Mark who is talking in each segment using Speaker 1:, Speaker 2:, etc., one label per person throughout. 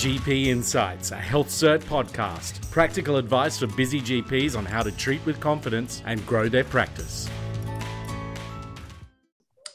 Speaker 1: GP Insights, a HealthCert podcast. Practical advice for busy GPs on how to treat with confidence and grow their practice.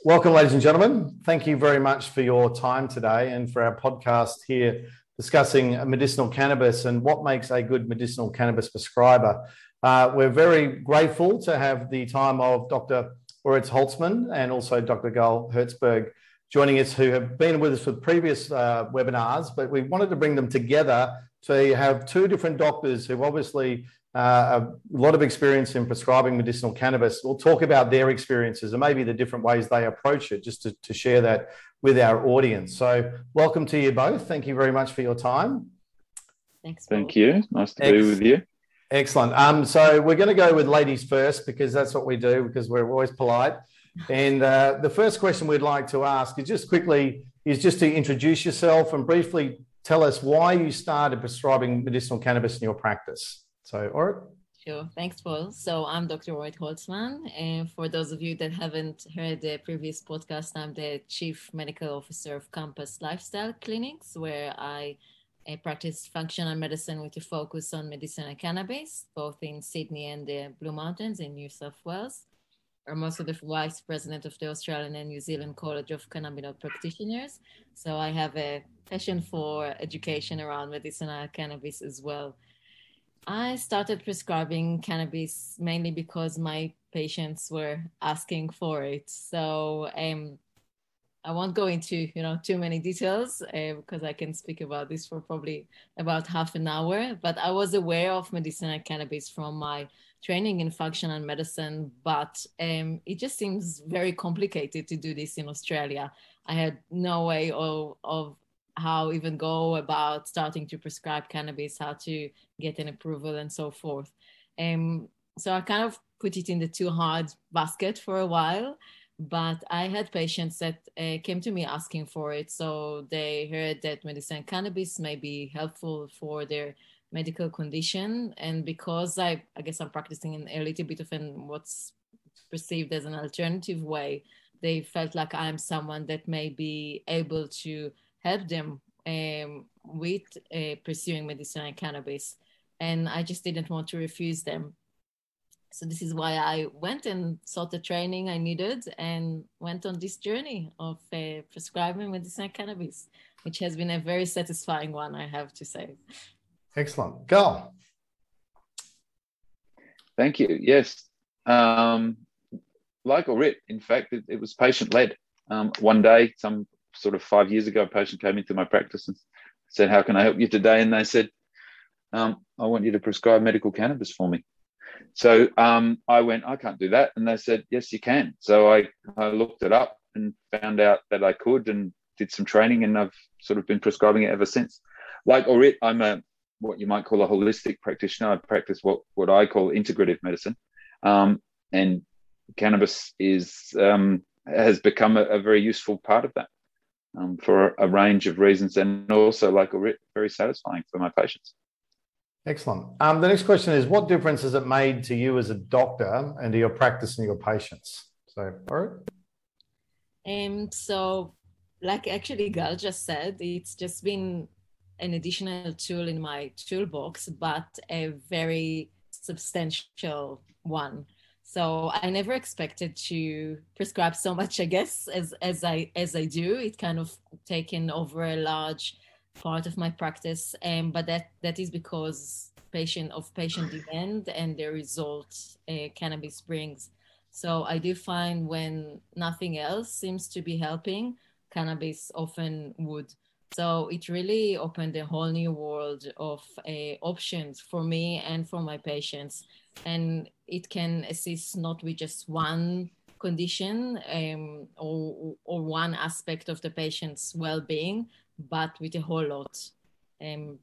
Speaker 2: Welcome, ladies and gentlemen. Thank you very much for your time today and for our podcast here discussing medicinal cannabis and what makes a good medicinal cannabis prescriber. Uh, we're very grateful to have the time of Dr. Orit Holtzman and also Dr. Gal Herzberg joining us who have been with us for previous uh, webinars, but we wanted to bring them together to have two different doctors who obviously uh, a lot of experience in prescribing medicinal cannabis. We'll talk about their experiences and maybe the different ways they approach it, just to, to share that with our audience. So, welcome to you both. Thank you very much for your time.
Speaker 3: Thanks. Thank you. Nice to Ex- be with you.
Speaker 2: Excellent. Um, so we're going to go with ladies first because that's what we do because we're always polite. And uh, the first question we'd like to ask is just quickly is just to introduce yourself and briefly tell us why you started prescribing medicinal cannabis in your practice. So, Orit.
Speaker 4: Sure. Thanks, Paul. So I'm Dr. Orit Holtzman. And for those of you that haven't heard the previous podcast, I'm the Chief Medical Officer of Cannabis Lifestyle Clinics, where I I practice functional medicine with a focus on medicinal cannabis, both in Sydney and the Blue Mountains in New South Wales. I'm also the vice president of the Australian and New Zealand College of Cannabinoid Practitioners. So I have a passion for education around medicinal cannabis as well. I started prescribing cannabis mainly because my patients were asking for it. So um, I won't go into you know too many details uh, because I can speak about this for probably about half an hour. But I was aware of medicinal cannabis from my training in functional medicine, but um, it just seems very complicated to do this in Australia. I had no way of, of how even go about starting to prescribe cannabis, how to get an approval, and so forth. Um, so I kind of put it in the too hard basket for a while but I had patients that uh, came to me asking for it. So they heard that medicine cannabis may be helpful for their medical condition. And because I, I guess I'm practicing in a little bit of an what's perceived as an alternative way, they felt like I'm someone that may be able to help them um, with uh, pursuing medicinal cannabis. And I just didn't want to refuse them so this is why I went and sought the training I needed and went on this journey of uh, prescribing medicinal cannabis, which has been a very satisfying one, I have to say.
Speaker 2: Excellent. Gal.
Speaker 3: Thank you. Yes. Um, like Orit, in fact, it, it was patient led. Um, one day, some sort of five years ago, a patient came into my practice and said, How can I help you today? And they said, um, I want you to prescribe medical cannabis for me. So um, I went, I can't do that. And they said, yes, you can. So I, I looked it up and found out that I could and did some training and I've sort of been prescribing it ever since. Like Orit, I'm a what you might call a holistic practitioner. I practice what, what I call integrative medicine. Um, and cannabis is um, has become a, a, very useful part of that um, for a range of reasons and also like Orit, very satisfying for my patients.
Speaker 2: Excellent. Um, the next question is What difference has it made to you as a doctor and to your practice and your patients? So, all right.
Speaker 4: Um, so, like actually Gal just said, it's just been an additional tool in my toolbox, but a very substantial one. So I never expected to prescribe so much, I guess, as as I as I do. It kind of taken over a large part of my practice, um, but that that is because patient of patient demand and the results uh, cannabis brings. So I do find when nothing else seems to be helping, cannabis often would. So it really opened a whole new world of uh, options for me and for my patients, and it can assist not with just one condition um, or, or one aspect of the patient's well-being, but with a whole lot. Um,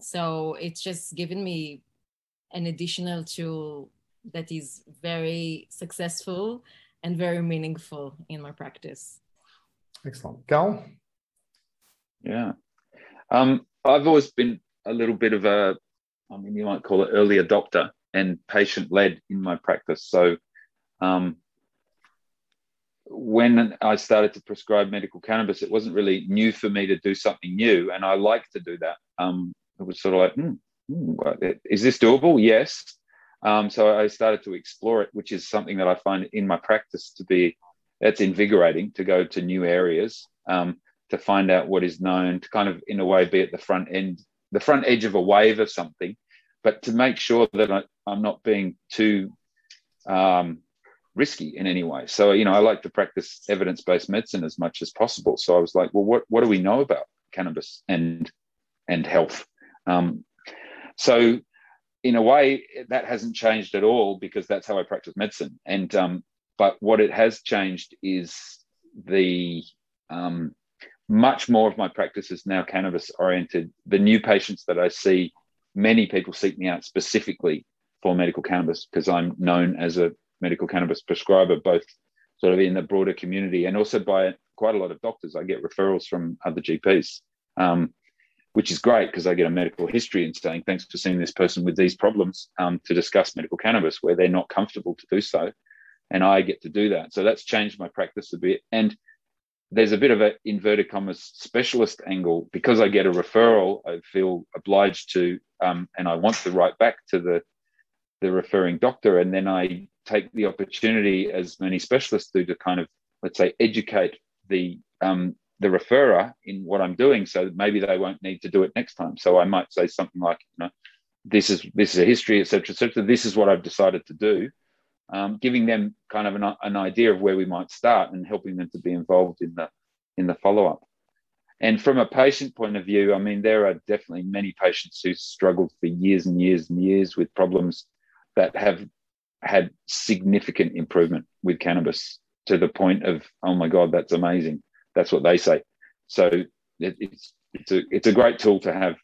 Speaker 4: so it's just given me an additional tool that is very successful and very meaningful in my practice.
Speaker 2: Excellent. Gal?
Speaker 3: Yeah. Um, I've always been a little bit of a, I mean, you might call it early adopter and patient led in my practice. So um, when I started to prescribe medical cannabis, it wasn't really new for me to do something new, and I like to do that. Um, it was sort of like, hmm, hmm, is this doable? Yes. Um, so I started to explore it, which is something that I find in my practice to be that's invigorating to go to new areas, um, to find out what is known, to kind of in a way be at the front end, the front edge of a wave of something, but to make sure that I, am not being too um, risky in any way. So, you know, I like to practice evidence based medicine as much as possible. So I was like, well, what, what do we know about cannabis and, and health? Um, so, in a way, that hasn't changed at all because that's how I practice medicine. And, um, but what it has changed is the, um, much more of my practice is now cannabis oriented. The new patients that I see, many people seek me out specifically for medical cannabis because I'm known as a medical cannabis prescriber, both sort of in the broader community and also by quite a lot of doctors. I get referrals from other GPs, um, which is great because I get a medical history and saying, thanks for seeing this person with these problems um, to discuss medical cannabis where they're not comfortable to do so. And I get to do that. So that's changed my practice a bit. And there's a bit of an inverted commas specialist angle because I get a referral. I feel obliged to, um, and I want to write back to the the referring doctor, and then I take the opportunity, as many specialists do, to kind of let's say educate the um, the referrer in what I'm doing, so maybe they won't need to do it next time. So I might say something like, you know, this is this is a history, etc., etc. This is what I've decided to do, um, giving them kind of an, an idea of where we might start and helping them to be involved in the in the follow up. And from a patient point of view, I mean, there are definitely many patients who struggled for years and years and years with problems that have had significant improvement with cannabis to the point of oh my god that's amazing. That's what they say. So it, it's it's a it's a great tool to have.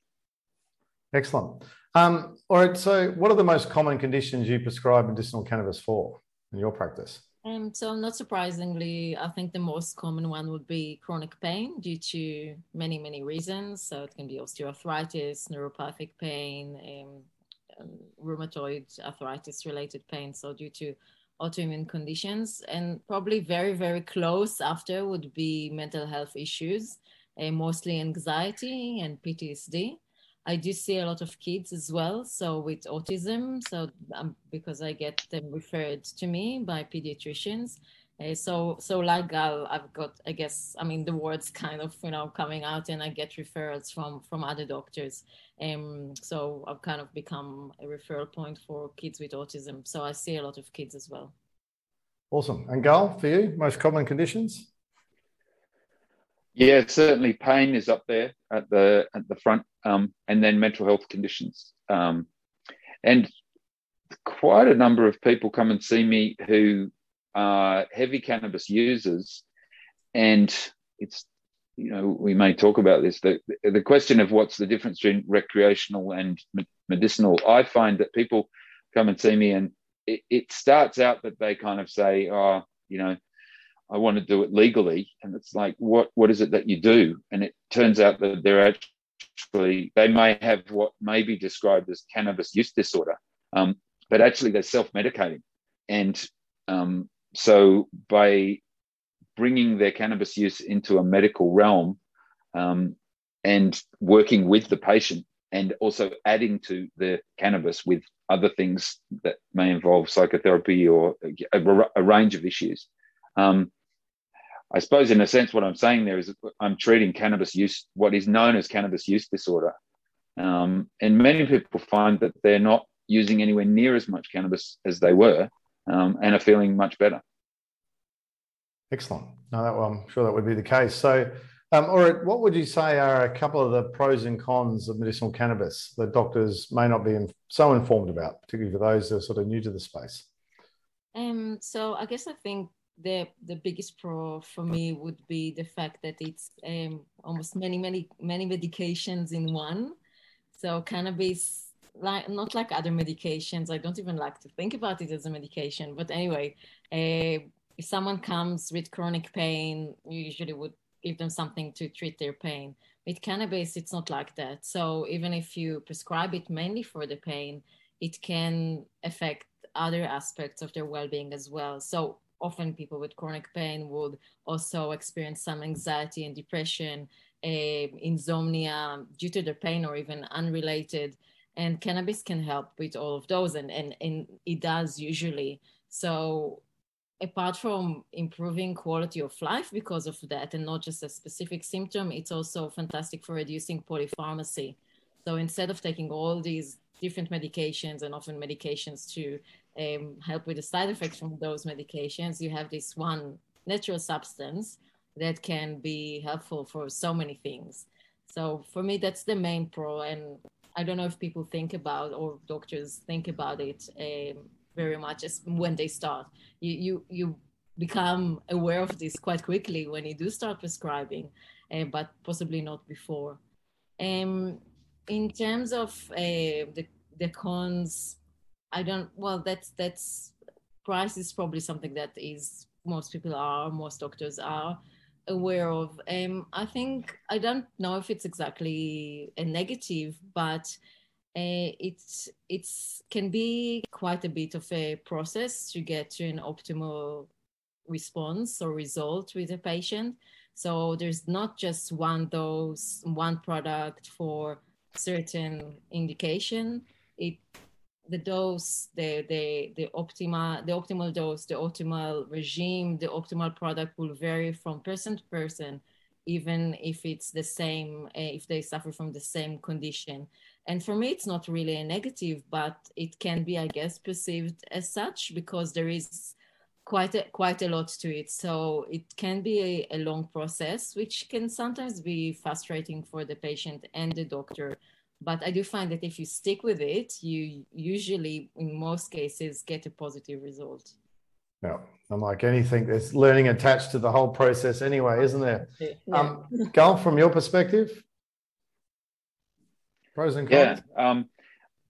Speaker 2: Excellent um, all right so what are the most common conditions you prescribe medicinal cannabis for in your practice
Speaker 4: um, so not surprisingly, I think the most common one would be chronic pain due to many, many reasons. So it can be osteoarthritis, neuropathic pain, um, um, rheumatoid arthritis related pain, so due to autoimmune conditions. And probably very, very close after would be mental health issues, uh, mostly anxiety and PTSD. I do see a lot of kids as well, so with autism, so um, because I get them referred to me by pediatricians. Uh, so so like Gal, I've got I guess I mean the words kind of you know coming out and I get referrals from from other doctors. Um, so I've kind of become a referral point for kids with autism. So I see a lot of kids as well.
Speaker 2: Awesome. And Gal, for you, most common conditions?
Speaker 3: Yeah, certainly pain is up there at the at the front, um, and then mental health conditions. Um, and quite a number of people come and see me who are heavy cannabis users, and it's you know we may talk about this. The the question of what's the difference between recreational and medicinal. I find that people come and see me, and it, it starts out that they kind of say, "Oh, you know." I want to do it legally. And it's like, what, what is it that you do? And it turns out that they're actually, they may have what may be described as cannabis use disorder, um, but actually they're self medicating. And um, so by bringing their cannabis use into a medical realm um, and working with the patient and also adding to the cannabis with other things that may involve psychotherapy or a, a range of issues. Um, I suppose, in a sense, what I'm saying there is I'm treating cannabis use, what is known as cannabis use disorder. Um, and many people find that they're not using anywhere near as much cannabis as they were um, and are feeling much better.
Speaker 2: Excellent. No, that, well, I'm sure that would be the case. So, um, Orit what would you say are a couple of the pros and cons of medicinal cannabis that doctors may not be so informed about, particularly for those that are sort of new to the space?
Speaker 4: Um, so I guess I think the the biggest pro for me would be the fact that it's um, almost many many many medications in one. So cannabis like not like other medications. I don't even like to think about it as a medication. But anyway, uh, if someone comes with chronic pain, you usually would give them something to treat their pain. With cannabis, it's not like that. So even if you prescribe it mainly for the pain, it can affect other aspects of their well-being as well. So often people with chronic pain would also experience some anxiety and depression, uh, insomnia due to their pain or even unrelated. And cannabis can help with all of those, and, and, and it does usually. So apart from improving quality of life because of that and not just a specific symptom it's also fantastic for reducing polypharmacy so instead of taking all these different medications and often medications to um, help with the side effects from those medications you have this one natural substance that can be helpful for so many things so for me that's the main pro and i don't know if people think about or doctors think about it um, very much as when they start. You you you become aware of this quite quickly when you do start prescribing, uh, but possibly not before. Um, in terms of uh, the the cons, I don't. Well, that's that's price is probably something that is most people are, most doctors are aware of. Um, I think I don't know if it's exactly a negative, but uh, it's it's can be quite a bit of a process to get to an optimal response or result with a patient. So there's not just one dose, one product for certain indication. It the dose, the the the optimal the optimal dose, the optimal regime, the optimal product will vary from person to person, even if it's the same, uh, if they suffer from the same condition. And for me, it's not really a negative, but it can be, I guess, perceived as such because there is quite a, quite a lot to it. So it can be a, a long process, which can sometimes be frustrating for the patient and the doctor. But I do find that if you stick with it, you usually, in most cases, get a positive result.
Speaker 2: Yeah, I'm like anything, there's learning attached to the whole process anyway, isn't there? Yeah. Um, Gal, from your perspective, Pros and
Speaker 3: cons. Yeah. Um,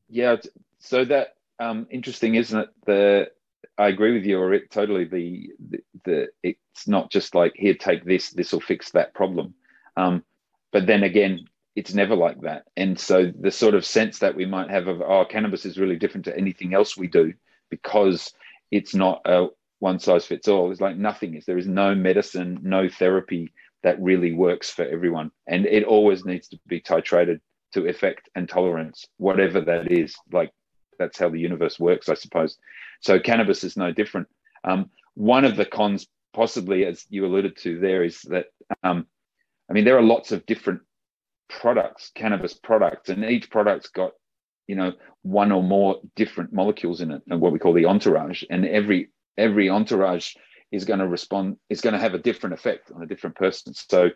Speaker 3: yeah. So that um, interesting, isn't it? The I agree with you, Orit totally. The, the, the it's not just like here, take this. This will fix that problem. Um, but then again, it's never like that. And so the sort of sense that we might have of oh, cannabis is really different to anything else we do because it's not a one size fits all. It's like nothing is. There is no medicine, no therapy that really works for everyone, and it always needs to be titrated to effect and tolerance, whatever that is. Like that's how the universe works, I suppose. So cannabis is no different. Um, one of the cons, possibly as you alluded to there, is that um, I mean there are lots of different products, cannabis products, and each product's got you know one or more different molecules in it, and what we call the entourage, and every every entourage is going to respond is going to have a different effect on a different person. So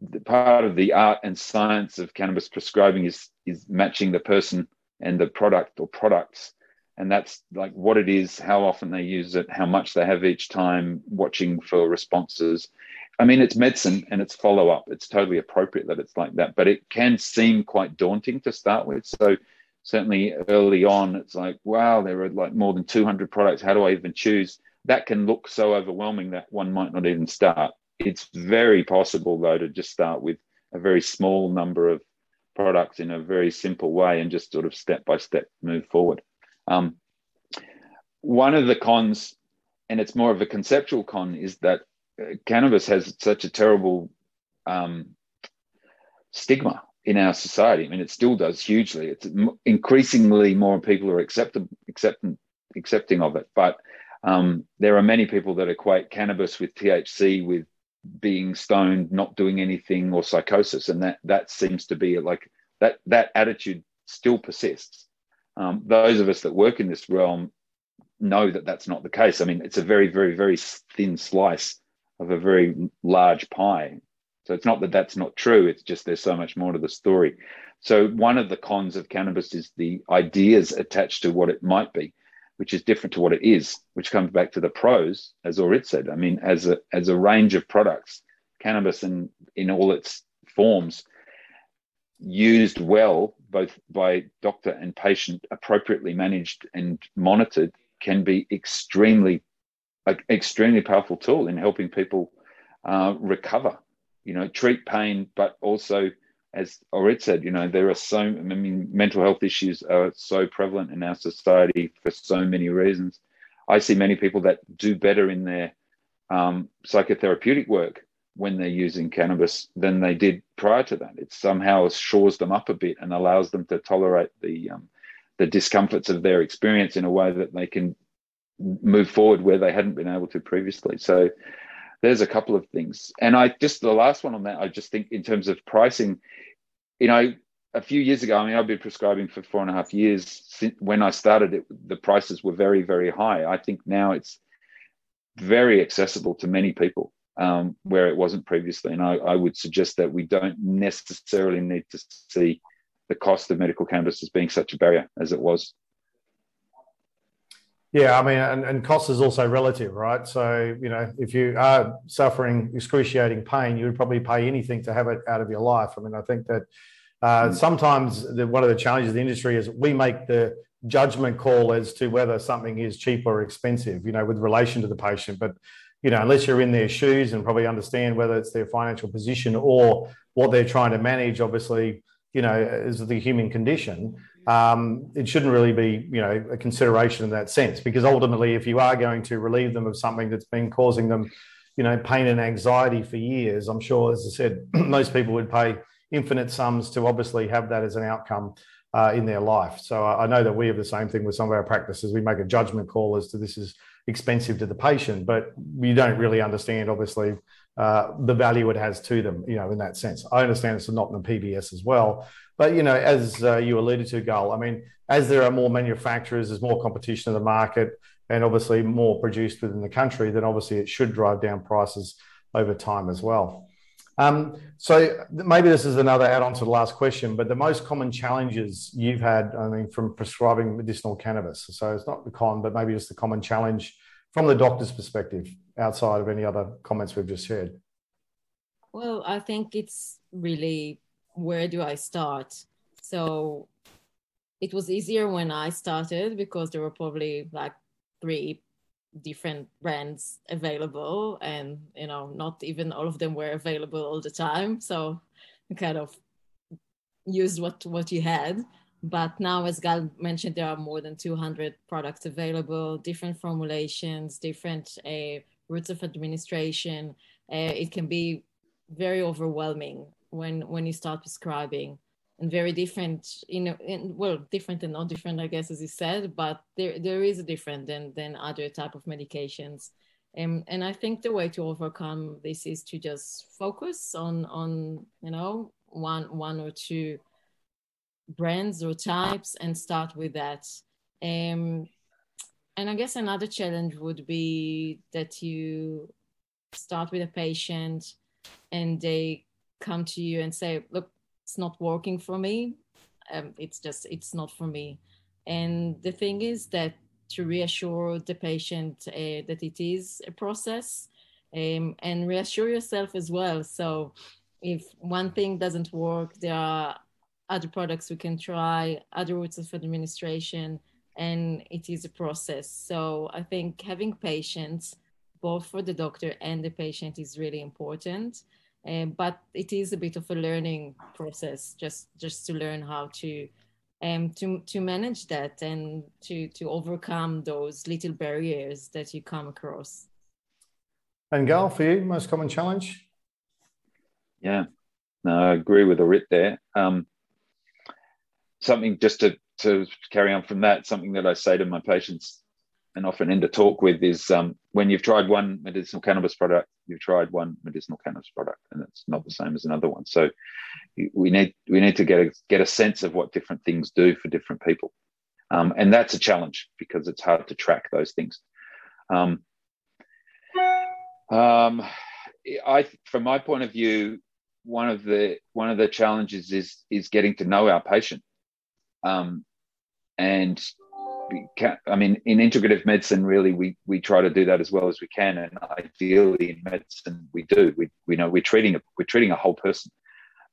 Speaker 3: the part of the art and science of cannabis prescribing is is matching the person and the product or products and that's like what it is how often they use it how much they have each time watching for responses i mean it's medicine and it's follow up it's totally appropriate that it's like that but it can seem quite daunting to start with. So certainly early on it's like wow there are like more than 200 products. How do i even choose? That can look so overwhelming that one might not even start. It's very possible, though, to just start with a very small number of products in a very simple way and just sort of step by step move forward. Um, one of the cons, and it's more of a conceptual con, is that cannabis has such a terrible um, stigma in our society. I mean, it still does hugely. It's increasingly more people are accepting, accepting, accepting of it. But um, there are many people that equate cannabis with THC with being stoned, not doing anything, or psychosis, and that that seems to be like that that attitude still persists. Um, those of us that work in this realm know that that's not the case. I mean, it's a very, very, very thin slice of a very large pie. So it's not that that's not true. It's just there's so much more to the story. So one of the cons of cannabis is the ideas attached to what it might be which is different to what it is, which comes back to the pros, as Orit said. I mean, as a as a range of products, cannabis in in all its forms, used well, both by doctor and patient, appropriately managed and monitored, can be extremely, like, extremely powerful tool in helping people uh, recover. You know, treat pain, but also as Orit said, you know, there are so, I mean, mental health issues are so prevalent in our society for so many reasons. I see many people that do better in their um, psychotherapeutic work when they're using cannabis than they did prior to that. It somehow shores them up a bit and allows them to tolerate the um, the discomforts of their experience in a way that they can move forward where they hadn't been able to previously. So there's a couple of things. And I just the last one on that, I just think in terms of pricing, you know, a few years ago, I mean, I've been prescribing for four and a half years. Since when I started, it, the prices were very, very high. I think now it's very accessible to many people, um, where it wasn't previously. And I, I would suggest that we don't necessarily need to see the cost of medical cannabis as being such a barrier as it was
Speaker 2: yeah, I mean, and, and cost is also relative, right? So, you know, if you are suffering excruciating pain, you would probably pay anything to have it out of your life. I mean, I think that uh, mm. sometimes the, one of the challenges of the industry is we make the judgment call as to whether something is cheap or expensive, you know, with relation to the patient. But, you know, unless you're in their shoes and probably understand whether it's their financial position or what they're trying to manage, obviously, you know, is the human condition um, it shouldn't really be, you know, a consideration in that sense. Because ultimately, if you are going to relieve them of something that's been causing them, you know, pain and anxiety for years, I'm sure, as I said, most people would pay infinite sums to obviously have that as an outcome uh, in their life. So I know that we have the same thing with some of our practices. We make a judgment call as to this is expensive to the patient, but we don't really understand, obviously, uh, the value it has to them, you know, in that sense. I understand it's not in the PBS as well, but you know, as uh, you alluded to, Gal, I mean, as there are more manufacturers, there's more competition in the market, and obviously more produced within the country, then obviously it should drive down prices over time as well. Um, so maybe this is another add-on to the last question, but the most common challenges you've had, I mean, from prescribing medicinal cannabis. So it's not the con, but maybe just the common challenge from the doctor's perspective, outside of any other comments we've just heard.
Speaker 4: Well, I think it's really where do I start? So it was easier when I started because there were probably like three different brands available and you know not even all of them were available all the time. So kind of used what what you had. But now as Gal mentioned there are more than 200 products available different formulations different uh, routes of administration. Uh, it can be very overwhelming when when you start prescribing. And very different you know in, well different and not different i guess as you said but there there is a different than than other type of medications. Um, and i think the way to overcome this is to just focus on on you know one one or two brands or types and start with that. Um, and i guess another challenge would be that you start with a patient and they come to you and say, look, it's not working for me. Um, it's just, it's not for me. And the thing is that to reassure the patient uh, that it is a process um, and reassure yourself as well. So if one thing doesn't work, there are other products we can try, other routes of administration, and it is a process. So I think having patience, both for the doctor and the patient, is really important. Um, but it is a bit of a learning process just just to learn how to um, to to manage that and to to overcome those little barriers that you come across.
Speaker 2: And Gal, for you, most common challenge?
Speaker 3: Yeah, no, I agree with Orit there. Um, something just to to carry on from that, something that I say to my patients and often end a talk with is um, when you've tried one medicinal cannabis product, you've tried one medicinal cannabis product, and it's not the same as another one. So we need we need to get a, get a sense of what different things do for different people, um, and that's a challenge because it's hard to track those things. Um, um, I, from my point of view, one of the one of the challenges is is getting to know our patient, um, and I mean, in integrative medicine, really, we we try to do that as well as we can, and ideally in medicine, we do. We we know we're treating a we're treating a whole person,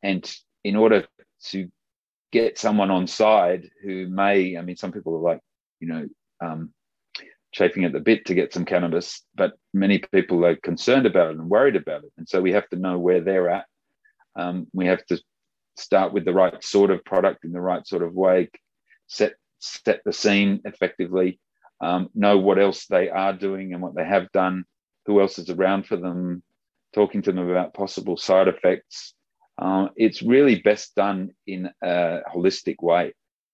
Speaker 3: and in order to get someone on side who may, I mean, some people are like, you know, um, chafing at the bit to get some cannabis, but many people are concerned about it and worried about it, and so we have to know where they're at. Um, we have to start with the right sort of product in the right sort of way, set set the scene effectively, um, know what else they are doing and what they have done, who else is around for them, talking to them about possible side effects. Uh, it's really best done in a holistic way.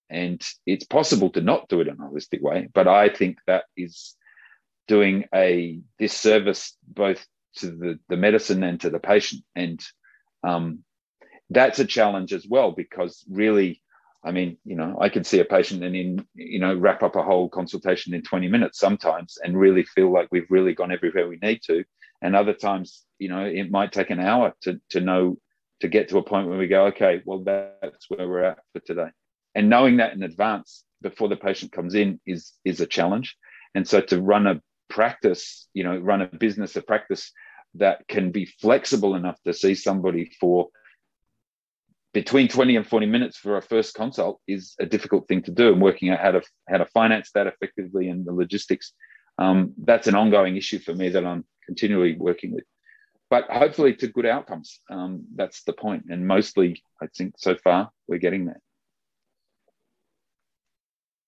Speaker 3: And it's possible to not do it in a holistic way, but I think that is doing a disservice both to the, the medicine and to the patient. And um, that's a challenge as well, because really, I mean, you know, I can see a patient and in, you know, wrap up a whole consultation in 20 minutes sometimes and really feel like we've really gone everywhere we need to. And other times, you know, it might take an hour to, to know, to get to a point where we go, okay, well, that's where we're at for today. And knowing that in advance before the patient comes in is, is a challenge. And so to run a practice, you know, run a business, a practice that can be flexible enough to see somebody for between 20 and 40 minutes for a first consult is a difficult thing to do and working out how to how to finance that effectively and the logistics. Um, that's an ongoing issue for me that i'm continually working with. But hopefully to good outcomes. Um, that's the point. And mostly i think so far we're getting there.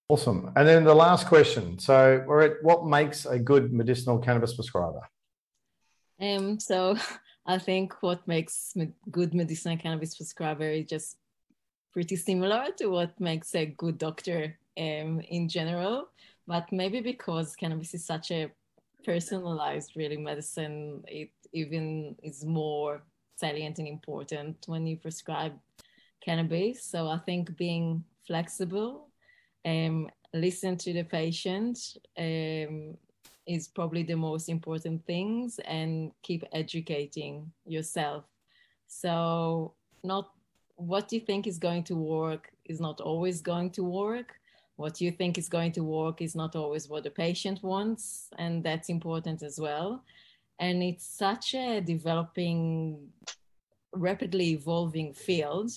Speaker 2: Awesome. And then the last question. So we're at what makes a good medicinal cannabis prescriber?
Speaker 4: Um so I think what makes good medicinal cannabis prescriber is just pretty similar to what makes a good doctor um, in general. But maybe because cannabis is such a personalized, really medicine, it even is more salient and important when you prescribe cannabis. So I think being flexible, um, listen to the patient, um, is probably the most important things and keep educating yourself. So not what you think is going to work is not always going to work. What you think is going to work is not always what the patient wants and that's important as well. And it's such a developing rapidly evolving field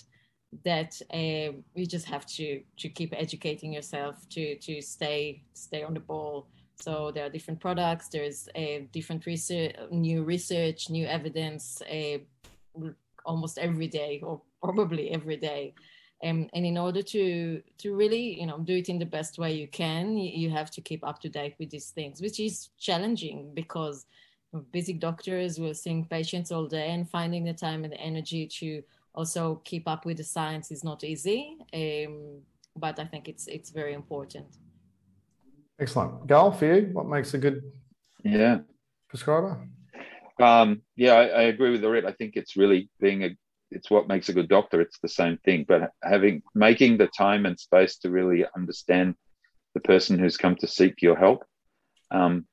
Speaker 4: that uh, you just have to to keep educating yourself to to stay stay on the ball so there are different products. There's a different research, new research, new evidence, almost every day, or probably every day. Um, and in order to to really you know do it in the best way you can, you, you have to keep up to date with these things, which is challenging because busy doctors will seeing patients all day and finding the time and the energy to also keep up with the science is not easy. Um, but I think it's it's very important.
Speaker 2: Excellent. Gal, for you, what makes a good
Speaker 3: yeah
Speaker 2: prescriber?
Speaker 3: Um, yeah, I, I, agree with Orit. I think it's really being a it's what makes a good doctor. It's the same thing, but having making the time and space to really understand the person who's come to seek your help. Um,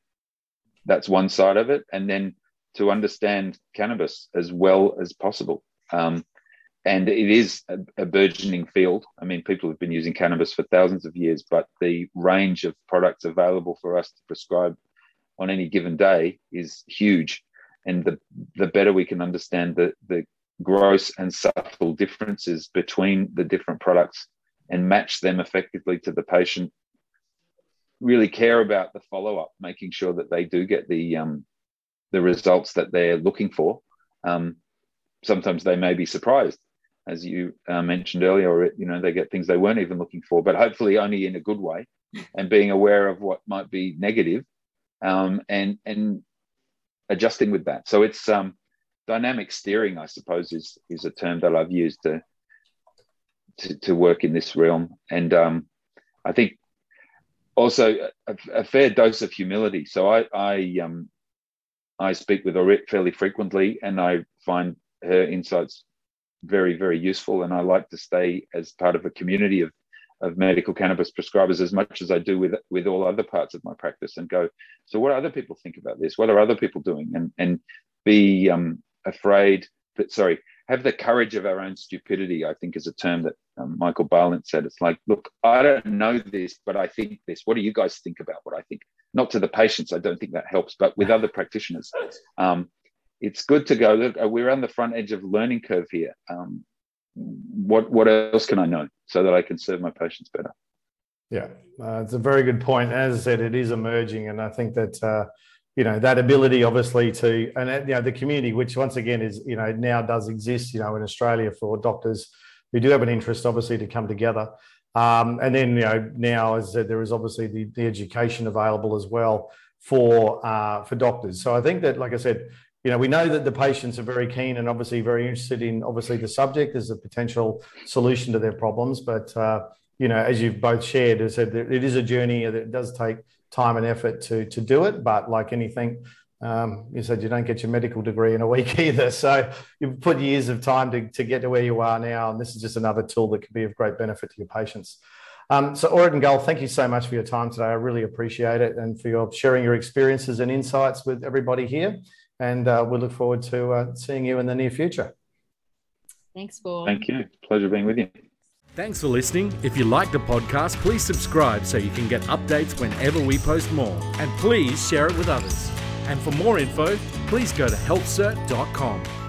Speaker 3: that's one side of it, and then to understand cannabis as well as possible. Um, and it is a, a, burgeoning field. I mean, people have been using cannabis for thousands of years, but the range of products available for us to prescribe on any given day is huge. And the the better we can understand the the gross and subtle differences between the different products and match them effectively to the patient, really care about the follow up, making sure that they do get the um, the results that they're looking for. Um, sometimes they may be surprised as you uh, mentioned earlier, or you know, they get things they weren't even looking for, but hopefully only in a good way, and being aware of what might be negative, um, and and adjusting with that. So it's um, dynamic steering, I suppose, is is a term that I've used to to, to work in this realm, and um, I think also a, a, fair dose of humility. So I I um I speak with Orit fairly frequently, and I find her insights very, very useful. And I like to stay as part of a community of, of medical cannabis prescribers as much as I do with, with all other parts of my practice and go, so what do other people think about this? What are other people doing? And, and be um, afraid, but sorry, have the courage of our own stupidity, I think is a term that um, Michael Balint said. It's like, look, I don't know this, but I think this. What do you guys think about what I think? Not to the patients, I don't think that helps, but with other practitioners. Um, it's good to go. Look, we're on the front edge of learning curve here. Um, what what else can I know so that I can serve my patients better?
Speaker 2: Yeah, uh, it's a very good point. As I said, it is emerging, and I think that uh, you know that ability, obviously, to and uh, you know the community, which once again is you know now does exist, you know, in Australia for doctors who do have an interest, obviously, to come together. Um, and then, you know, now as I said, there is obviously the, the education available as well for uh, for doctors. So I think that, like I said, you know, we know that the patients are very keen and obviously very interested in obviously the subject as a potential solution to their problems. But uh, you know, as you've both shared, as said, it is a journey that does take time and effort to to do it. But like anything, um, you said you don't get your medical degree in a week either. So you've put years of time to, to get to where you are now. And this is just another tool that could be of great benefit to your patients. Um, so, Orit and Gal, thank you so much for your time today. I really appreciate it and for your sharing your experiences and insights with everybody here. And uh, we look forward to uh, seeing you in the near future.
Speaker 4: Thanks, Paul.
Speaker 3: Thank you. Pleasure being with you.
Speaker 1: Thanks for listening. If you like the podcast, please subscribe so you can get updates whenever we post more. And please share it with others. And for more info, please go to healthcert.com.